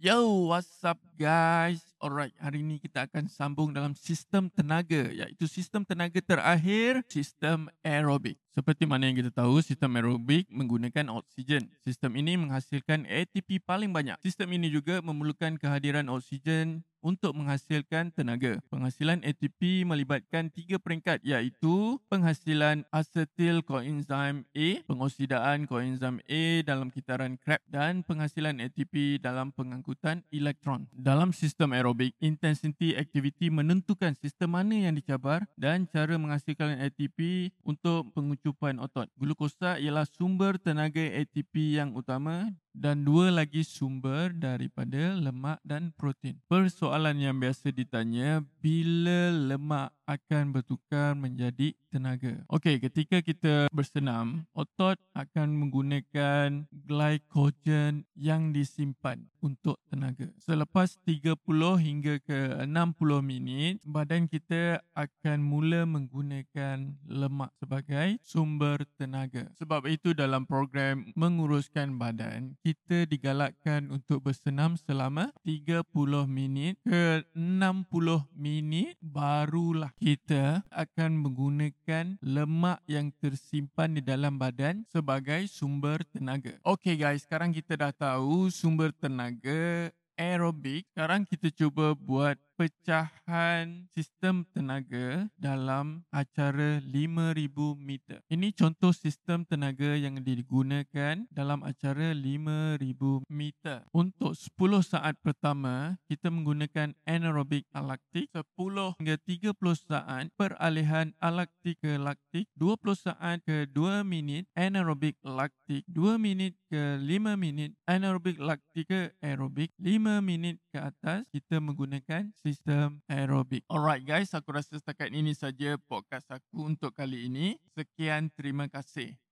Yo, what's up guys? Alright, hari ini kita akan sambung dalam sistem tenaga iaitu sistem tenaga terakhir, sistem aerobik. Seperti mana yang kita tahu, sistem aerobik menggunakan oksigen. Sistem ini menghasilkan ATP paling banyak. Sistem ini juga memerlukan kehadiran oksigen untuk menghasilkan tenaga. Penghasilan ATP melibatkan tiga peringkat iaitu penghasilan acetyl coenzyme A, pengoksidaan coenzyme A dalam kitaran Krebs dan penghasilan ATP dalam pengangkutan elektron. Dalam sistem aerobik, intensity activity menentukan sistem mana yang dicabar dan cara menghasilkan ATP untuk pengucupan otot. Glukosa ialah sumber tenaga ATP yang utama dan dua lagi sumber daripada lemak dan protein. Persoalan yang biasa ditanya, bila lemak akan bertukar menjadi tenaga? Okey, ketika kita bersenam, otot akan menggunakan glycogen yang disimpan untuk tenaga. Selepas 30 hingga ke 60 minit, badan kita akan mula menggunakan lemak sebagai sumber tenaga. Sebab itu dalam program menguruskan badan, kita digalakkan untuk bersenam selama 30 minit ke 60 minit barulah kita akan menggunakan lemak yang tersimpan di dalam badan sebagai sumber tenaga. Okay guys, sekarang kita dah tahu sumber tenaga aerobik. Sekarang kita cuba buat pecahan sistem tenaga dalam acara 5000 meter. Ini contoh sistem tenaga yang digunakan dalam acara 5000 meter. Untuk 10 saat pertama, kita menggunakan anaerobik alaktik. 10 hingga 30 saat peralihan alaktik ke laktik. 20 saat ke 2 minit anaerobik laktik. 2 minit ke 5 minit anaerobik laktik ke aerobik. 5 minit ke atas kita menggunakan sistem aerobik. Alright guys, aku rasa setakat ini saja podcast aku untuk kali ini. Sekian, terima kasih.